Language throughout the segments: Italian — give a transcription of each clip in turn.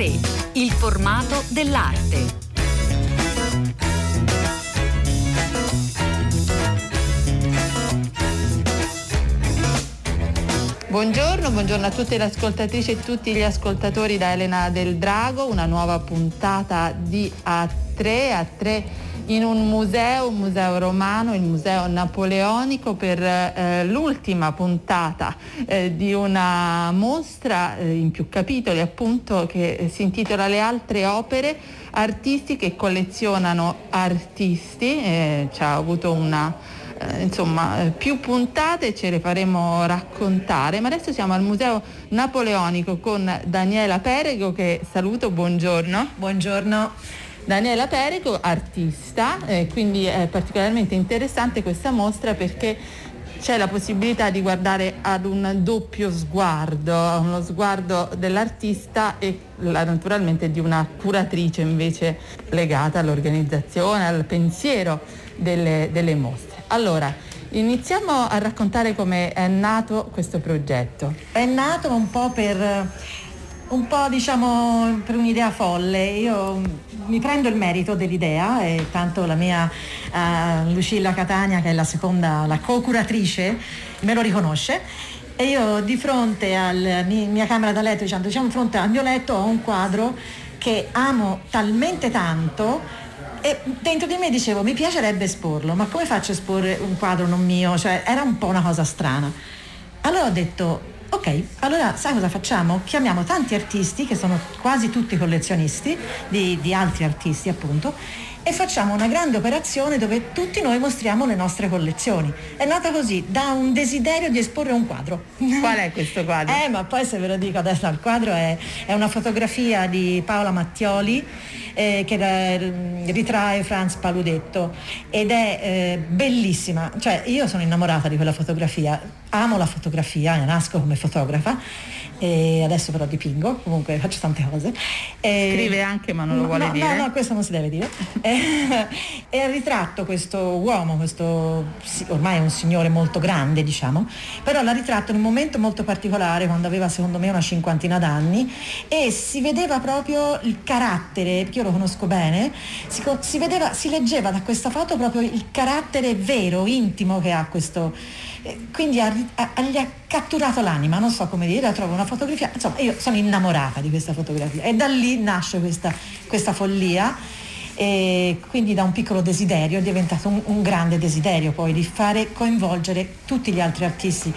3. Il formato dell'arte. Buongiorno, buongiorno a tutte le ascoltatrici e tutti gli ascoltatori da Elena del Drago, una nuova puntata di A3, A3 in un museo, un museo romano, il museo napoleonico per eh, l'ultima puntata eh, di una mostra eh, in più capitoli appunto che si intitola Le altre opere artisti che collezionano artisti, eh, ci ha avuto una eh, insomma eh, più puntate ce le faremo raccontare, ma adesso siamo al Museo Napoleonico con Daniela Perego che saluto, buongiorno. Buongiorno. Daniela Perego, artista, eh, quindi è particolarmente interessante questa mostra perché c'è la possibilità di guardare ad un doppio sguardo, uno sguardo dell'artista e naturalmente di una curatrice invece legata all'organizzazione, al pensiero delle, delle mostre. Allora, iniziamo a raccontare come è nato questo progetto. È nato un po' per un po' diciamo per un'idea folle. Io mi prendo il merito dell'idea e tanto la mia uh, Lucilla Catania, che è la seconda, la co-curatrice, me lo riconosce. E io di fronte alla mia camera da letto, diciamo, diciamo di fronte al mio letto, ho un quadro che amo talmente tanto e dentro di me dicevo mi piacerebbe esporlo, ma come faccio a esporre un quadro non mio? Cioè era un po' una cosa strana. Allora ho detto ok, allora sai cosa facciamo? Chiamiamo tanti artisti che sono quasi tutti collezionisti di, di altri artisti appunto e facciamo una grande operazione dove tutti noi mostriamo le nostre collezioni. È nata così, da un desiderio di esporre un quadro. Qual è questo quadro? eh, ma poi se ve lo dico adesso, il quadro è, è una fotografia di Paola Mattioli eh, che da, mm, ritrae Franz Paludetto ed è eh, bellissima, cioè io sono innamorata di quella fotografia, amo la fotografia, nasco come fotografa e adesso però dipingo, comunque faccio tante cose. E, Scrive anche ma non lo vuole no, dire? No, no, questo non si deve dire. e, ha ritratto questo uomo, questo ormai è un signore molto grande diciamo, però l'ha ritratto in un momento molto particolare quando aveva secondo me una cinquantina d'anni e si vedeva proprio il carattere, perché io lo conosco bene, si, si, vedeva, si leggeva da questa foto proprio il carattere vero, intimo che ha questo eh, quindi ha, ha, gli ha catturato l'anima, non so come dire, la trovo una fotografia, insomma io sono innamorata di questa fotografia e da lì nasce questa, questa follia e quindi da un piccolo desiderio è diventato un, un grande desiderio poi di fare coinvolgere tutti gli altri artisti.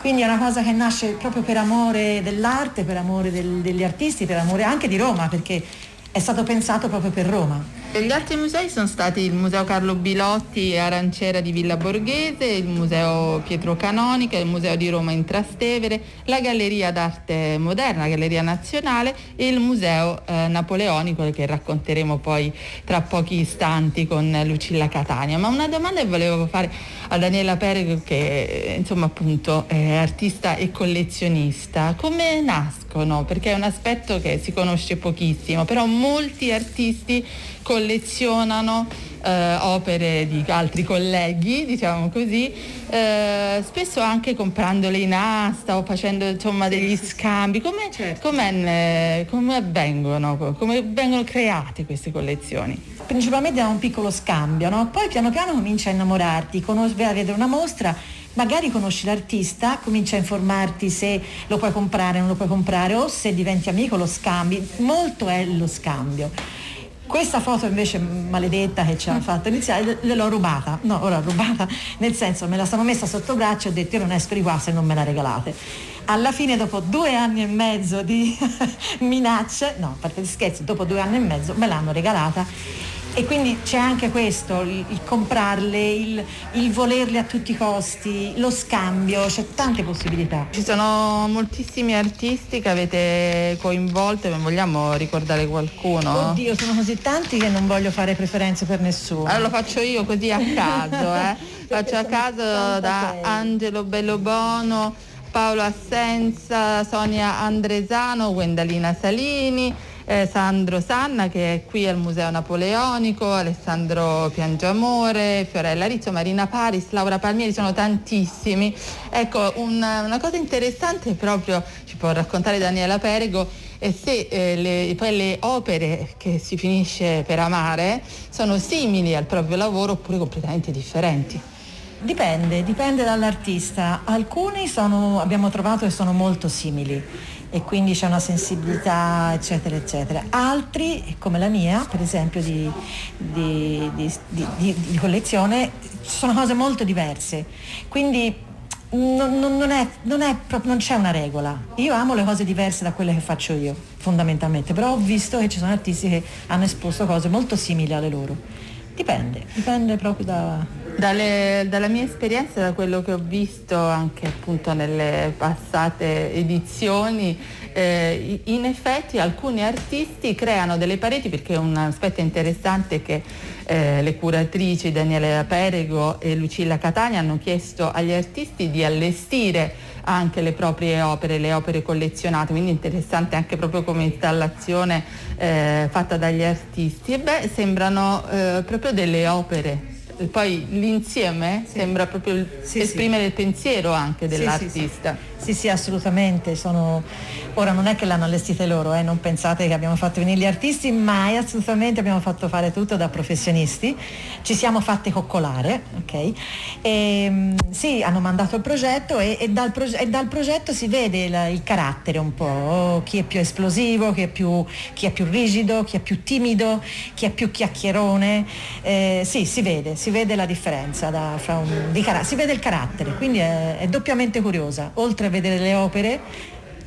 Quindi è una cosa che nasce proprio per amore dell'arte, per amore del, degli artisti, per amore anche di Roma, perché è stato pensato proprio per Roma. Gli altri musei sono stati il Museo Carlo Bilotti e Arancera di Villa Borghese, il Museo Pietro Canonica, il Museo di Roma in Trastevere, la Galleria d'Arte Moderna, Galleria Nazionale e il Museo eh, Napoleonico che racconteremo poi tra pochi istanti con Lucilla Catania. Ma una domanda che volevo fare a Daniela Perego che insomma appunto è artista e collezionista. Come nascono? Perché è un aspetto che si conosce pochissimo, però molti artisti collezionano eh, opere di altri colleghi, diciamo così, eh, spesso anche comprandole in asta o facendo insomma degli scambi. Come, certo. come, come avvengono, come vengono create queste collezioni? Principalmente da un piccolo scambio, no? poi piano piano cominci a innamorarti, conosci, a vedere una mostra, magari conosci l'artista, cominci a informarti se lo puoi comprare o non lo puoi comprare o se diventi amico lo scambi, molto è lo scambio. Questa foto invece maledetta che ci ha fatto iniziare, l'ho rubata, no, ora rubata, nel senso me la sono messa sotto braccio e ho detto io non esco di qua se non me la regalate. Alla fine dopo due anni e mezzo di minacce, no, a parte di scherzi, dopo due anni e mezzo me l'hanno regalata e quindi c'è anche questo, il, il comprarle, il, il, volerle a tutti i costi, lo scambio, c'è tante possibilità. Ci sono moltissimi artisti che avete coinvolto, ma vogliamo ricordare qualcuno? Oddio, sono così tanti che non voglio fare preferenze per nessuno. Allora lo faccio io così a caso, eh. faccio a caso da Angelo Bellobono, Paolo Assenza, Sonia Andresano, Gwendalina Salini eh, Sandro Sanna che è qui al Museo Napoleonico, Alessandro Piangiamore, Fiorella Rizzo, Marina Paris, Laura Palmieri, sono tantissimi. Ecco, un, una cosa interessante proprio, ci può raccontare Daniela Perego, e se eh, le, poi le opere che si finisce per amare sono simili al proprio lavoro oppure completamente differenti. Dipende, dipende dall'artista. Alcuni sono, abbiamo trovato che sono molto simili e quindi c'è una sensibilità eccetera eccetera. Altri, come la mia, per esempio di, di, di, di collezione, sono cose molto diverse. Quindi non, non, è, non, è, non, c'è una regola. Io amo le cose diverse da quelle che faccio io, fondamentalmente, però ho visto che ci sono artisti che hanno esposto cose molto simili alle loro. Dipende, dipende proprio da, dalle, dalla mia esperienza, da quello che ho visto anche appunto nelle passate edizioni, eh, in effetti alcuni artisti creano delle pareti perché un aspetto interessante che eh, le curatrici Daniele Perego e Lucilla Catania hanno chiesto agli artisti di allestire anche le proprie opere, le opere collezionate, quindi interessante anche proprio come installazione eh, fatta dagli artisti. E beh, sembrano eh, proprio delle opere poi l'insieme sì. sembra proprio sì, esprimere sì. il pensiero anche dell'artista. Sì, sì, assolutamente. Sono... Ora non è che l'hanno allestite loro, eh? non pensate che abbiamo fatto venire gli artisti, mai assolutamente abbiamo fatto fare tutto da professionisti. Ci siamo fatte coccolare, ok? E, ehm, sì, hanno mandato il progetto e, e, dal, proge- e dal, progetto si vede il, il, carattere un po', chi è più esplosivo, chi è più, chi è più rigido, chi è più timido, chi è più chiacchierone. Eh, sì, si vede, si vede la differenza da, un, carattere, si vede il carattere, quindi è, è doppiamente curiosa. Oltre a vedere le opere,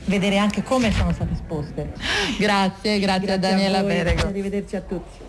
vedere anche come sono state esposte. Grazie, grazie, grazie a Daniela Perego. Arrivederci a tutti.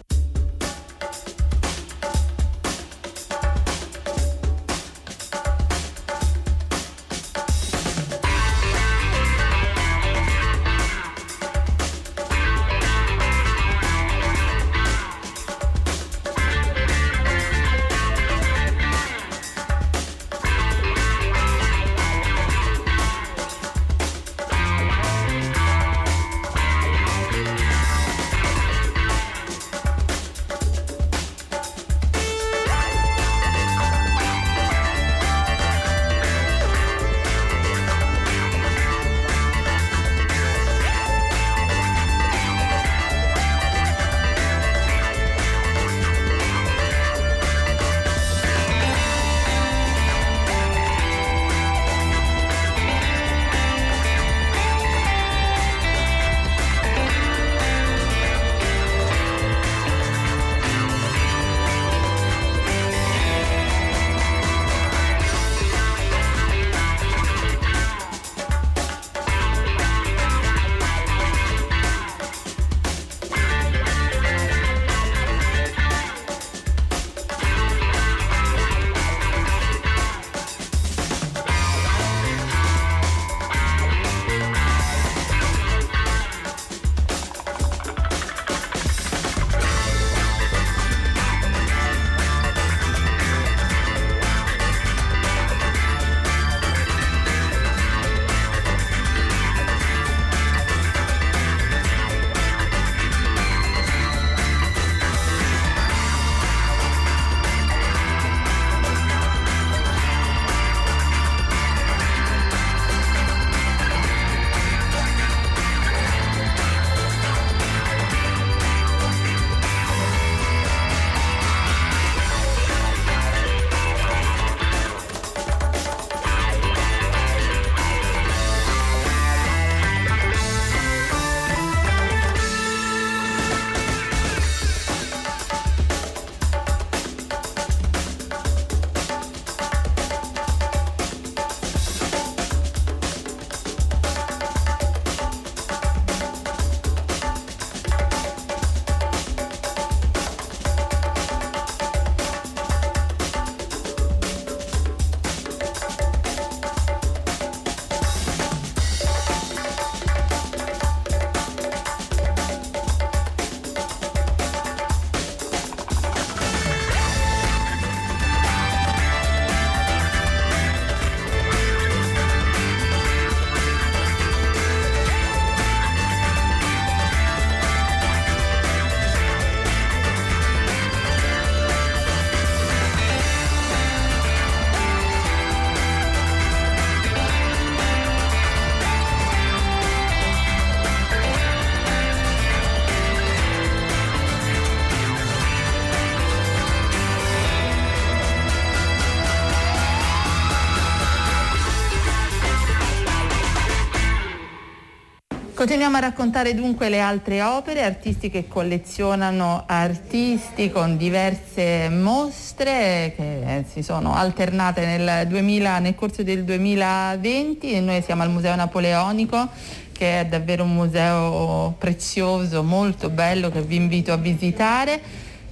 Continuiamo a raccontare dunque le altre opere, artisti che collezionano artisti con diverse mostre che si sono alternate nel, 2000, nel corso del 2020 e noi siamo al Museo Napoleonico che è davvero un museo prezioso, molto bello che vi invito a visitare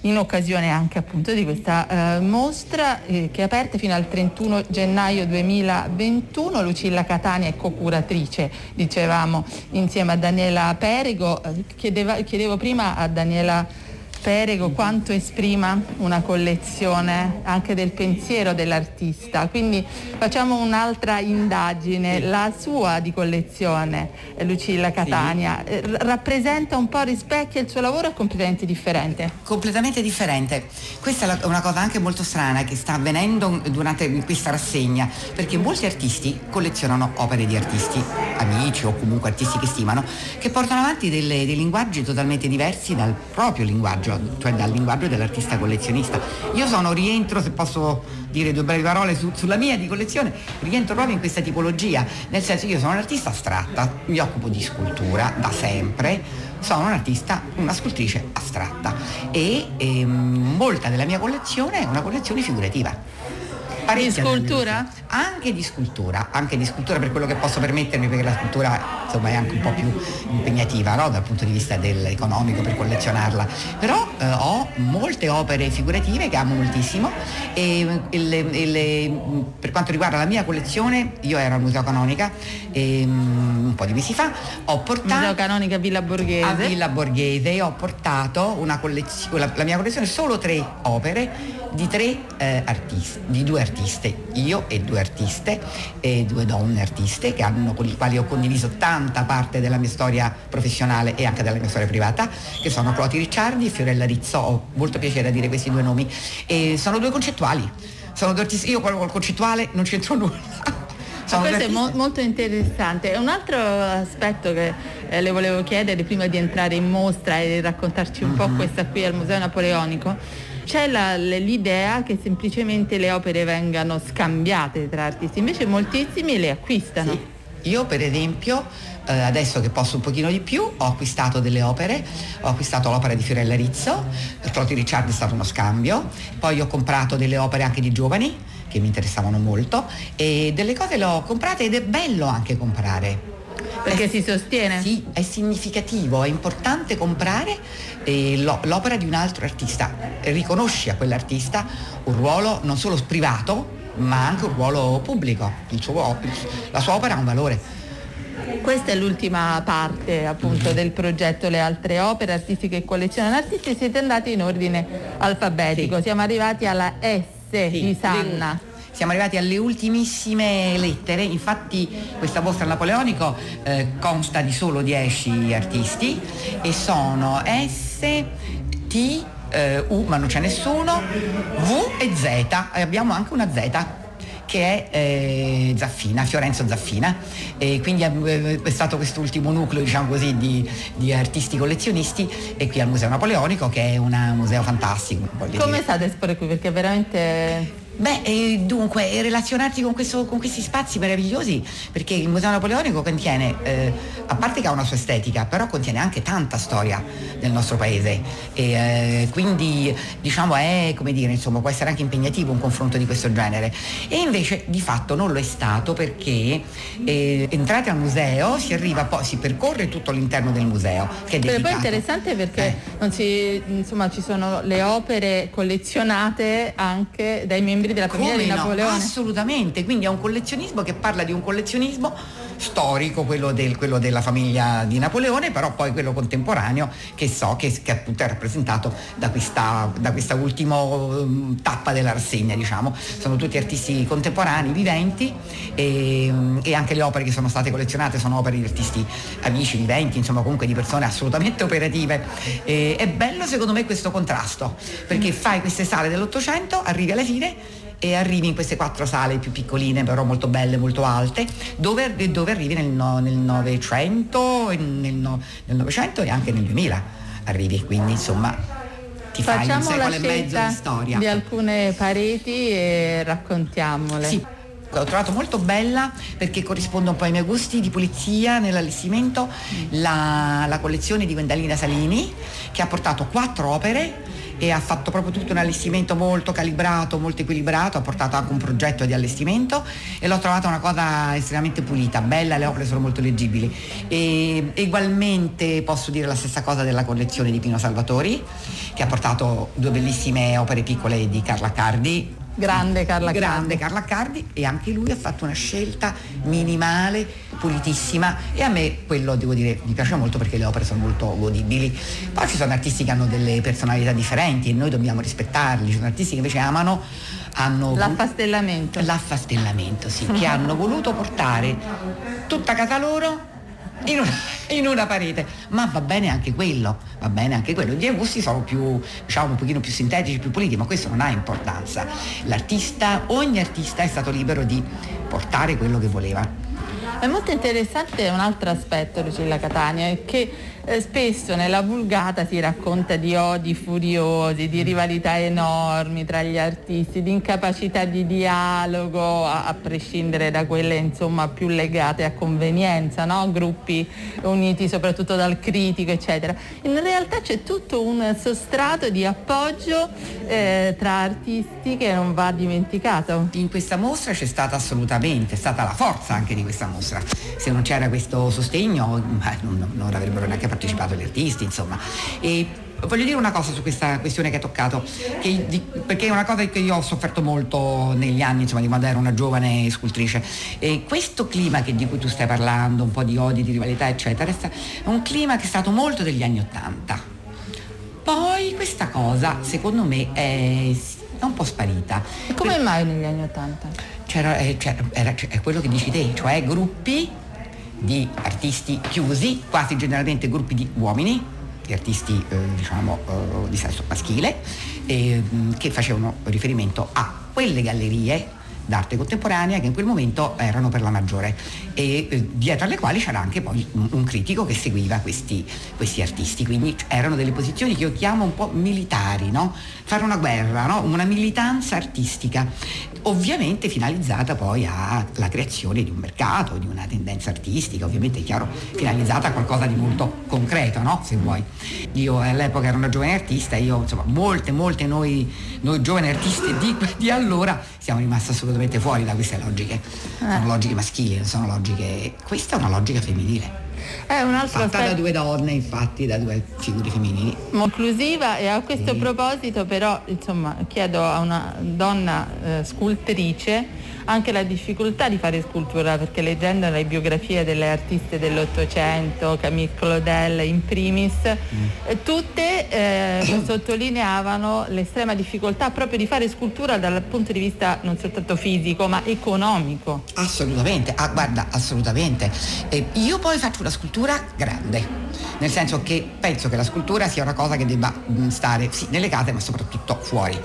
in occasione anche appunto di questa eh, mostra eh, che è aperta fino al 31 gennaio 2021. Lucilla Catania è co-curatrice, dicevamo, insieme a Daniela Perigo. Eh, chiedeva, chiedevo prima a Daniela Perego quanto esprima una collezione anche del pensiero dell'artista. Quindi facciamo un'altra indagine, la sua di collezione, Lucilla Catania, sì. Eh, rappresenta un po', rispecchia il suo lavoro, è completamente differente? Completamente differente. Questa è una cosa anche molto strana che sta avvenendo durante questa rassegna, perché molti artisti collezionano opere di artisti, amici o comunque artisti che stimano, che portano avanti delle, dei linguaggi totalmente diversi dal proprio linguaggio cioè dal linguaggio dell'artista collezionista. Io sono, rientro, se posso dire due brevi parole su, sulla mia di collezione, rientro proprio in questa tipologia, nel senso che io sono un'artista astratta, mi occupo di scultura da sempre, sono un'artista, una scultrice astratta e ehm, molta della mia collezione è una collezione figurativa di scultura? Anche di scultura, anche di scultura per quello che posso permettermi perché la scultura insomma è anche un po' più impegnativa no? dal punto di vista economico per collezionarla. Però eh, ho molte opere figurative che amo moltissimo e, e, le, e le, per quanto riguarda la mia collezione, io ero al Museo Canonica e, um, un po' di mesi fa, ho portato... Museo Canonica Villa Borghese. A Villa Borghese ho portato una collezione, la, la mia collezione solo tre opere di tre eh, artisti, di due artiste, io e due artiste, e due donne artiste che hanno, con le quali ho condiviso tanta parte della mia storia professionale e anche della mia storia privata, che sono Cloti Ricciardi e Fiorella Rizzo, ho molto piacere a dire questi due nomi, e sono due concettuali, sono due artisti, io col concettuale non c'entro nulla. Sono questo è mo- molto interessante. Un altro aspetto che eh, le volevo chiedere prima di entrare in mostra e raccontarci un uh-huh. po' mhm. questa qui al Museo Napoleonico c'è la, l'idea che semplicemente le opere vengano scambiate tra artisti, invece moltissimi le acquistano. Sì. Io per esempio eh, adesso che posso un pochino di più ho acquistato delle opere, ho acquistato l'opera di Fiorella Rizzo, Cloti Ricciardi è stato uno scambio, poi ho comprato delle opere anche di giovani che mi interessavano molto e delle cose le ho comprate ed è bello anche comprare perché è, si sostiene? Sì, è significativo, è importante comprare eh, l'opera di un altro artista, riconosci a quell'artista un ruolo non solo privato, ma anche un ruolo pubblico, suo, la sua opera ha un valore. Questa è l'ultima parte appunto del progetto Le altre opere artistiche che collezionano artisti, siete andati in ordine alfabetico, sì. siamo arrivati alla S sì. di Sanna. Siamo arrivati alle ultimissime lettere, infatti questa mostra Napoleonico eh, consta di solo 10 artisti e sono S, T, eh, U, ma non c'è nessuno, V e Z, e abbiamo anche una Z che è eh, Zaffina, Fiorenzo Zaffina. E quindi è, è stato quest'ultimo nucleo diciamo così, di, di, artisti collezionisti e qui al Museo Napoleonico che è un museo fantastico. Come state esporre qui? Perché veramente Beh, eh, dunque, relazionarti con, questo, con, questi spazi meravigliosi, perché il Museo Napoleonico contiene, eh, a parte che ha una sua estetica, però contiene anche tanta storia del nostro paese e eh, quindi diciamo è, come dire, insomma, può essere anche impegnativo un confronto di questo genere. E invece di fatto non lo è stato perché eh, entrate al museo, si arriva poi, si percorre tutto l'interno del museo. Che è dedicato. poi è interessante perché eh. si, insomma, ci sono le opere collezionate anche dai membri membri della famiglia Come di Napoleone. No? Assolutamente, quindi è un collezionismo che parla di un collezionismo storico, quello, del, quello, della famiglia di Napoleone, però poi quello contemporaneo che so che, che appunto è rappresentato da questa, da questa ultima um, tappa della rassegna, diciamo. Sono tutti artisti contemporanei, viventi e, e, anche le opere che sono state collezionate sono opere di artisti amici, viventi, insomma comunque di persone assolutamente operative. E, è bello secondo me questo contrasto, perché fai queste sale dell'Ottocento, arrivi alla fine e arrivi in queste quattro sale più piccoline però molto belle, molto alte, dove, dove arrivi nel, no, nel Novecento, nel, no, nel Novecento e anche nel 2000 arrivi, quindi insomma ti fai Facciamo un secolo e mezzo di storia. Di alcune pareti e raccontiamole. Sì. l'ho trovato molto bella perché corrisponde un po' ai miei gusti di pulizia nell'allestimento la, la collezione di Gwendalina Salini che ha portato quattro opere e ha fatto proprio tutto un allestimento molto calibrato, molto equilibrato, ha portato anche un progetto di allestimento e l'ho trovata una cosa estremamente pulita, bella, le opere sono molto leggibili. E ugualmente posso dire la stessa cosa della collezione di Pino Salvatori, che ha portato due bellissime opere piccole di Carla Cardi, Grande Carla Grande Carla Cardi e anche lui ha fatto una scelta minimale, pulitissima e a me quello devo dire mi piace molto perché le opere sono molto godibili. Poi ci sono artisti che hanno delle personalità differenti e noi dobbiamo rispettarli, ci sono artisti che invece amano hanno l'affastellamento. L'affastellamento, sì, che hanno voluto portare tutta casa loro in una, in una, parete, ma va bene anche quello, va bene anche quello. I miei gusti sono più, diciamo, un pochino più sintetici, più puliti, ma questo non ha importanza. L'artista, ogni artista è stato libero di portare quello che voleva. È molto interessante un altro aspetto, Lucilla Catania, è che eh, spesso nella vulgata si racconta di odi furiosi, di rivalità enormi tra gli artisti, di incapacità di dialogo, a, a prescindere da quelle insomma, più legate a convenienza, no? gruppi uniti soprattutto dal critico, eccetera. In realtà c'è tutto un sostrato di appoggio eh, tra artisti che non va dimenticato. In questa mostra c'è stata assolutamente, è stata la forza anche di questa mostra. Se non c'era questo sostegno beh, non, non avrebbero neanche partecipato gli artisti, insomma. E voglio dire una cosa su questa questione che hai toccato, che, di, perché è una cosa che io ho sofferto molto negli anni, insomma, di quando ero una giovane scultrice. E questo clima che, di cui tu stai parlando, un po' di odi, di rivalità, eccetera, è un clima che è stato molto degli anni Ottanta. Poi questa cosa, secondo me, è, è un po' sparita. E come per... mai negli anni Ottanta? C'era, eh, c'era, era, è quello che dici te, cioè gruppi di artisti chiusi, quasi generalmente gruppi di uomini, di artisti eh, diciamo eh, di sesso maschile, eh, che facevano riferimento a quelle gallerie d'arte contemporanea che in quel momento erano per la maggiore e eh, dietro alle quali c'era anche poi un, critico che seguiva questi, questi, artisti, quindi erano delle posizioni che io chiamo un po' militari, no? fare una guerra, no? una militanza artistica ovviamente finalizzata poi alla creazione di un mercato, di una tendenza artistica, ovviamente è chiaro, finalizzata a qualcosa di molto concreto, no? se vuoi. Io all'epoca ero una giovane artista, io insomma molte, molte noi, noi giovani artisti di, di, allora siamo rimasti assolutamente fuori da queste logiche. Sono eh. logiche maschili, non sono logiche. Questa è una logica femminile. È un altro Fatta aspetto... da due donne, infatti, da due figure femminili. Inclusiva e a questo sì. proposito però insomma, chiedo a una donna eh, scultrice anche la difficoltà di fare scultura perché leggendo le biografie delle artiste dell'Ottocento, Camille Claudel in primis, mm. tutte eh, sottolineavano l'estrema difficoltà proprio di fare scultura dal punto di vista non soltanto fisico ma economico. Assolutamente, ah, guarda, assolutamente. Eh, io poi faccio una scultura grande, nel senso che penso che la scultura sia una cosa che debba mm, stare sì, nelle case ma soprattutto fuori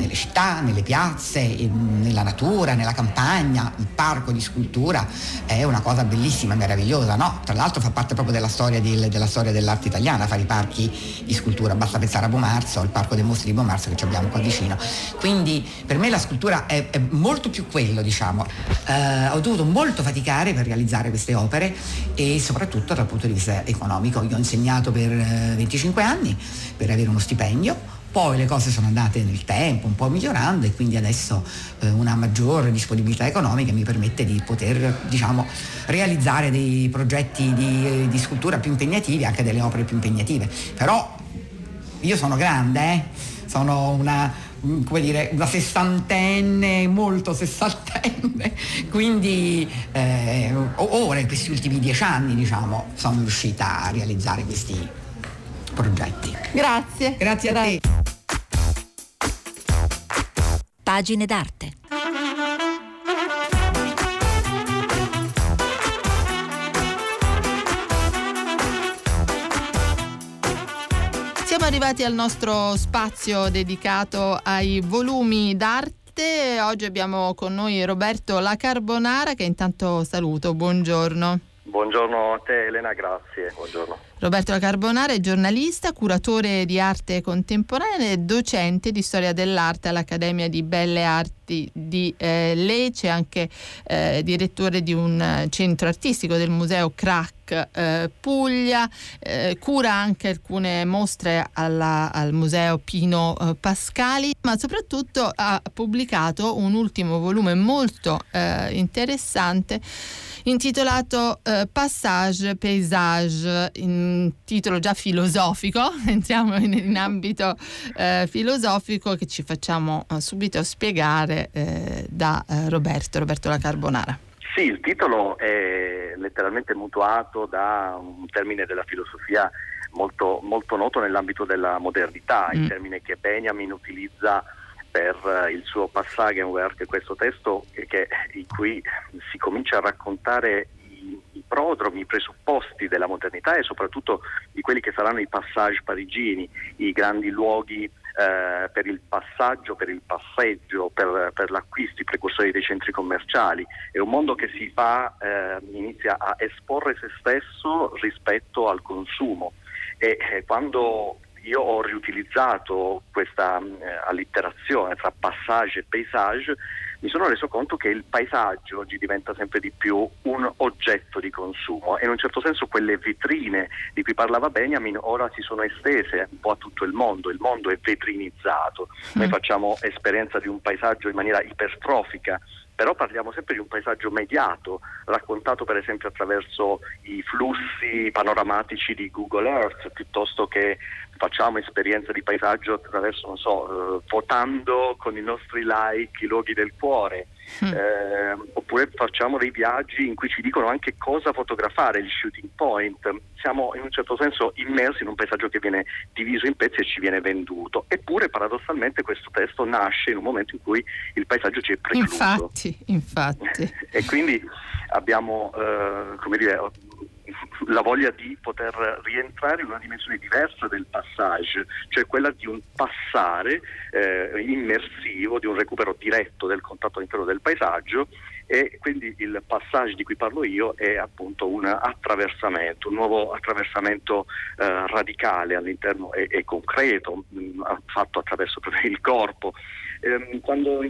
nelle città, nelle piazze, nella natura, nella campagna, il parco di scultura è una cosa bellissima, meravigliosa, no? Tra l'altro fa parte proprio della storia, di, della storia dell'arte italiana, fare i parchi di scultura, basta pensare a Bomarzo, al parco dei mostri di Bomarzo che abbiamo qua vicino. Quindi per me la scultura è, è molto più quello, diciamo. Eh, ho dovuto molto faticare per realizzare queste opere e soprattutto dal punto di vista economico. Io ho insegnato per 25 eh, anni per avere uno stipendio poi le cose sono andate nel tempo un po' migliorando e quindi adesso eh, una maggiore disponibilità economica mi permette di poter diciamo, realizzare dei progetti di, di, scultura più impegnativi, anche delle opere più impegnative. Però io sono grande, eh? sono una, come dire, una sessantenne, molto sessantenne, quindi eh, ora in questi ultimi dieci anni diciamo, sono riuscita a realizzare questi progetti. Grazie. Grazie a te. Pagine d'arte. Siamo arrivati al nostro spazio dedicato ai volumi d'arte. Oggi abbiamo con noi Roberto La Carbonara che intanto saluto. Buongiorno. Buongiorno a te Elena, grazie. Buongiorno. Roberto Carbonara è giornalista, curatore di arte contemporanea e docente di storia dell'arte all'Accademia di Belle Arti di eh, Lecce, anche eh, direttore di un eh, centro artistico del Museo Crack eh, Puglia, eh, cura anche alcune mostre alla, al Museo Pino eh, Pascali, ma soprattutto ha pubblicato un ultimo volume molto interessante intitolato eh, Passage Paysage, in titolo già filosofico, entriamo in, in ambito eh, filosofico che ci facciamo eh, subito spiegare eh, da eh, Roberto, Roberto La Carbonara. Sì, il titolo è letteralmente mutuato da un termine della filosofia molto, molto noto nell'ambito della modernità, mm. il termine che Benjamin utilizza per eh, il suo Passagenwerk, questo testo che, in cui si comincia a raccontare i, i prodromi, i presupposti della modernità e soprattutto di quelli che saranno i passaggi parigini, i grandi luoghi eh, per il passaggio, per il passeggio, per, per, l'acquisto, i precursori dei centri commerciali. È un mondo che si fa, eh, inizia a esporre se stesso rispetto al consumo e eh, quando io ho riutilizzato questa eh, allitterazione tra passage e paesage, mi sono reso conto che il paesaggio oggi diventa sempre di più un oggetto di consumo e in un certo senso quelle vetrine di cui parlava Benjamin ora si sono estese un po' a tutto il mondo, il mondo è vetrinizzato, noi mm. facciamo esperienza di un paesaggio in maniera ipertrofica però parliamo sempre di un paesaggio mediato, raccontato per esempio attraverso i flussi panoramatici di Google Earth, piuttosto che facciamo esperienza di paesaggio attraverso, non so, eh, votando con i nostri like i luoghi del cuore. Mm. Eh, oppure facciamo dei viaggi in cui ci dicono anche cosa fotografare, gli shooting point. Siamo in un certo senso immersi in un paesaggio che viene diviso in pezzi e ci viene venduto. Eppure paradossalmente questo testo nasce in un momento in cui il paesaggio ci è precluso. Infatti, infatti. e quindi abbiamo, eh, come dire, la voglia di poter rientrare in una dimensione diversa del passage, cioè quella di un passare eh, immersivo, di un recupero diretto del contatto all'interno del paesaggio e quindi il passage di cui parlo io è appunto un attraversamento, un nuovo attraversamento eh, radicale all'interno e, concreto, mh, mm, fatto attraverso il corpo ehm, quando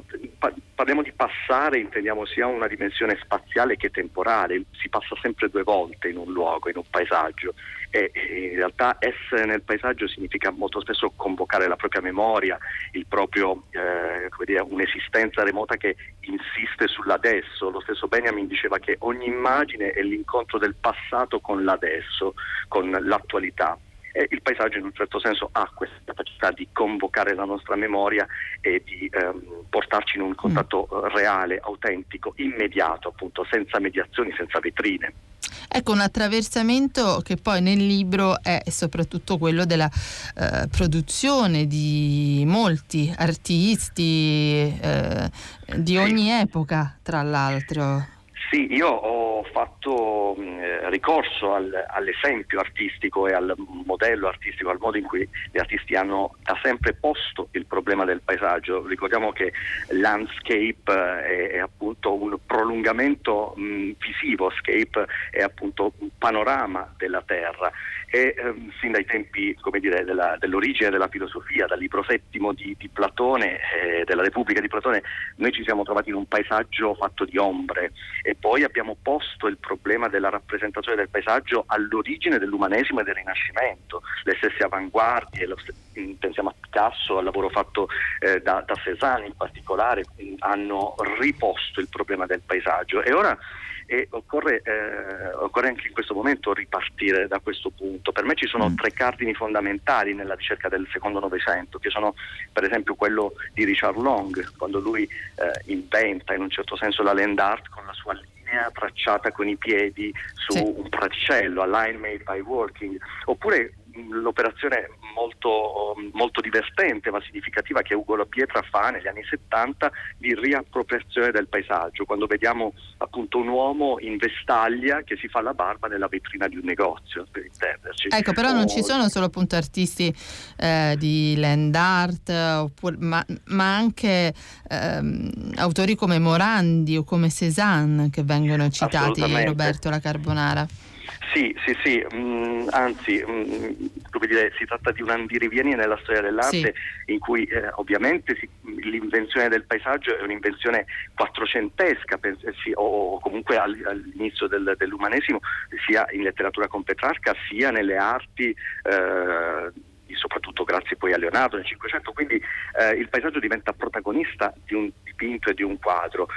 parliamo di passare intendiamo sia una dimensione spaziale che temporale, si passa sempre due volte in un luogo, in un paesaggio e in realtà essere nel paesaggio significa molto spesso convocare la propria memoria, proprio, eh, dire, un'esistenza remota che insiste sull'adesso. Lo stesso Benjamin diceva che ogni immagine è l'incontro del passato con l'adesso, con l'attualità. E il paesaggio in un certo senso ha questa capacità di convocare la nostra memoria e di ehm, portarci in un contatto mm. reale, autentico, immediato, appunto, senza mediazioni, senza vetrine. Ecco, un attraversamento che poi nel libro è soprattutto quello della eh, produzione di molti artisti eh, di ogni epoca, tra l'altro. Sì, io ho fatto mh, ricorso al, all'esempio artistico e al modello artistico, al modo in cui gli artisti hanno da sempre posto il problema del paesaggio. Ricordiamo che landscape è, è appunto un prolungamento mh, visivo, scape è appunto un panorama della terra e ehm, sin dai tempi dire, della, dell'origine della filosofia, dal libro settimo di, di Platone, eh, della Repubblica di Platone, noi ci siamo trovati in un paesaggio fatto di ombre. E poi abbiamo posto il problema della rappresentazione del paesaggio all'origine dell'umanesimo e del Rinascimento, le stesse avanguardie, lo, pensiamo a Picasso, al lavoro fatto eh, da, da Cézanne in particolare, hanno riposto il problema del paesaggio. E ora e occorre, eh, occorre, anche in questo momento ripartire da questo punto. Per me ci sono mm. tre cardini fondamentali nella ricerca del secondo Novecento, che sono per esempio quello di Richard Long, quando lui eh, inventa in un certo senso la land art con la sua linea tracciata con i piedi su sì. un praticello, a line made by working, oppure l'operazione molto, molto, divertente ma significativa che Ugo La Pietra fa negli anni 70 di riappropriazione del paesaggio, quando vediamo appunto un uomo in vestaglia che si fa la barba nella vetrina di un negozio, per intenderci. Ecco, però non ci sono solo appunto artisti eh, di land art, oppure, ma, ma, anche ehm, autori come Morandi o come Cézanne che vengono citati, Roberto La Carbonara. Sì, sì, sì, mm, anzi, mm, come dire, si tratta di un andirivieni nella storia dell'arte sì. in cui eh, ovviamente si, l'invenzione del paesaggio è un'invenzione quattrocentesca pensi, o comunque all'inizio del, dell'umanesimo, sia in letteratura con Petrarca sia nelle arti eh, soprattutto grazie poi a Leonardo nel Cinquecento, quindi eh, il paesaggio diventa protagonista di un dipinto e di un quadro,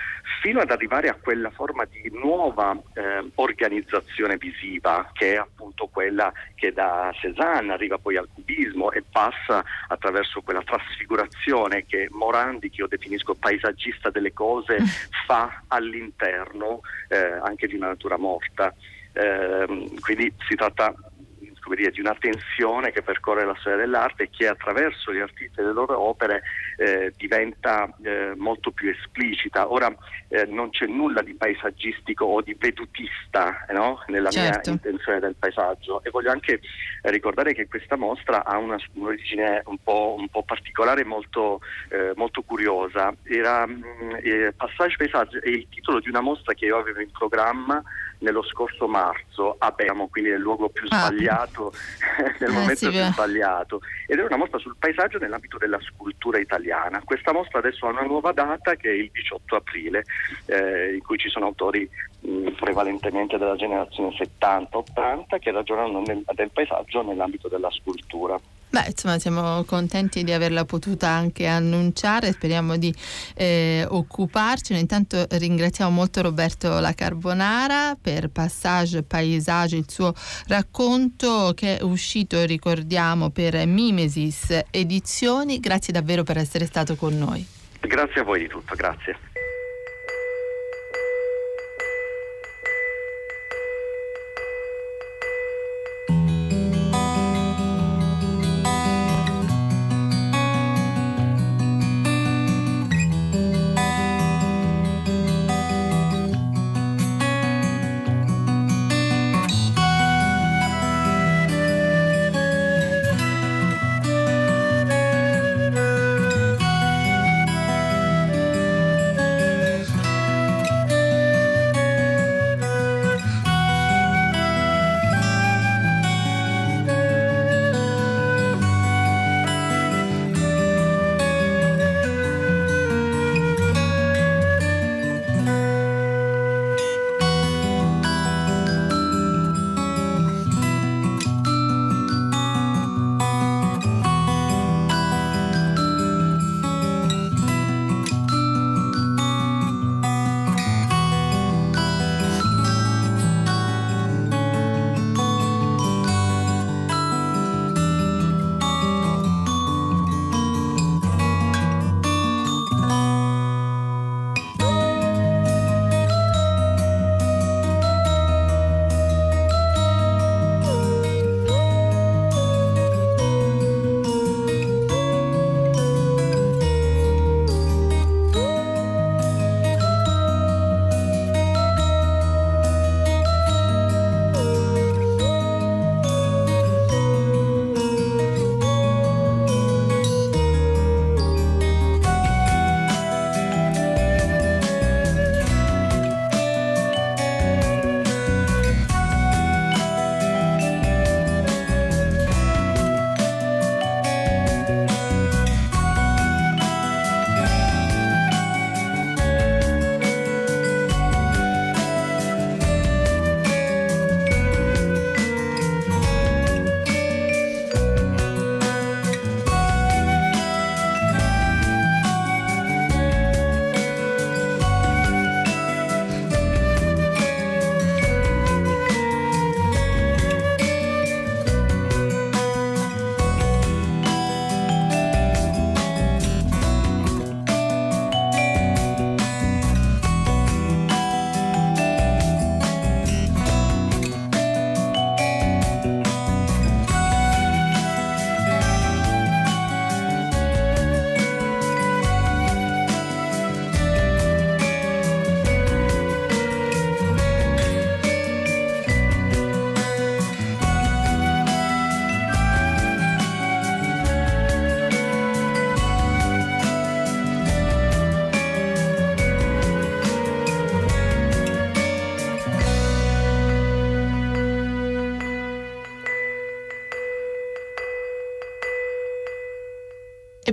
fino ad arrivare a quella forma di nuova eh, organizzazione visiva che è appunto quella che da Cézanne arriva poi al cubismo e passa attraverso quella trasfigurazione che Morandi, che io definisco paesaggista delle cose, fa all'interno eh, anche di una natura morta. Eh, quindi si tratta dire, di una tensione che percorre la storia dell'arte e che attraverso gli artisti e le loro opere eh, diventa eh, molto più esplicita. Ora eh, non c'è nulla di paesaggistico o di vedutista no? nella certo. mia intenzione del paesaggio e voglio anche ricordare che questa mostra ha una, un'origine un po', un po particolare, molto, eh, molto curiosa. Era, mm, eh, Passage Paesage è il titolo di una mostra che io avevo in programma nello scorso marzo a Bergamo, quindi nel luogo più ah. sbagliato, nel eh, momento più sbagliato, ed è una mostra sul paesaggio nell'ambito della scultura italiana. Questa mostra adesso ha una nuova data che è il 18 aprile, eh, in cui ci sono autori mh, prevalentemente della generazione 70-80 che ragionano nel, del paesaggio nell'ambito della scultura. Beh, insomma, siamo contenti di averla potuta anche annunciare, speriamo di eh, occuparcene. Intanto ringraziamo molto Roberto La Carbonara per Passage Paesage, il suo racconto che è uscito, ricordiamo, per Mimesis Edizioni. Grazie davvero per essere stato con noi. Grazie a voi di tutto, grazie.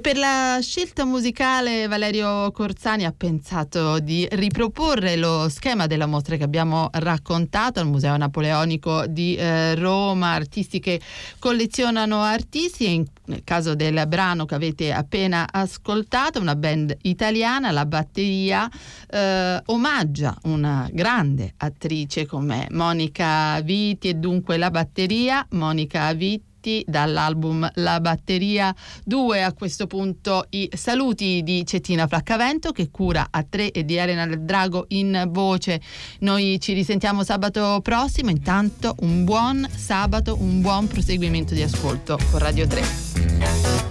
Per la scelta musicale Valerio Corzani ha pensato di riproporre lo schema della mostra che abbiamo raccontato al Museo Napoleonico di eh, Roma, artisti che collezionano artisti. E in, nel caso del brano che avete appena ascoltato, una band italiana, la batteria, eh, omaggia una grande attrice come Monica Viti. E dunque la batteria, Monica Viti dall'album La Batteria 2. A questo punto i saluti di Cettina Flaccavento che cura a tre e di Elena del Drago in voce. Noi ci risentiamo sabato prossimo. Intanto un buon sabato, un buon proseguimento di ascolto con Radio 3.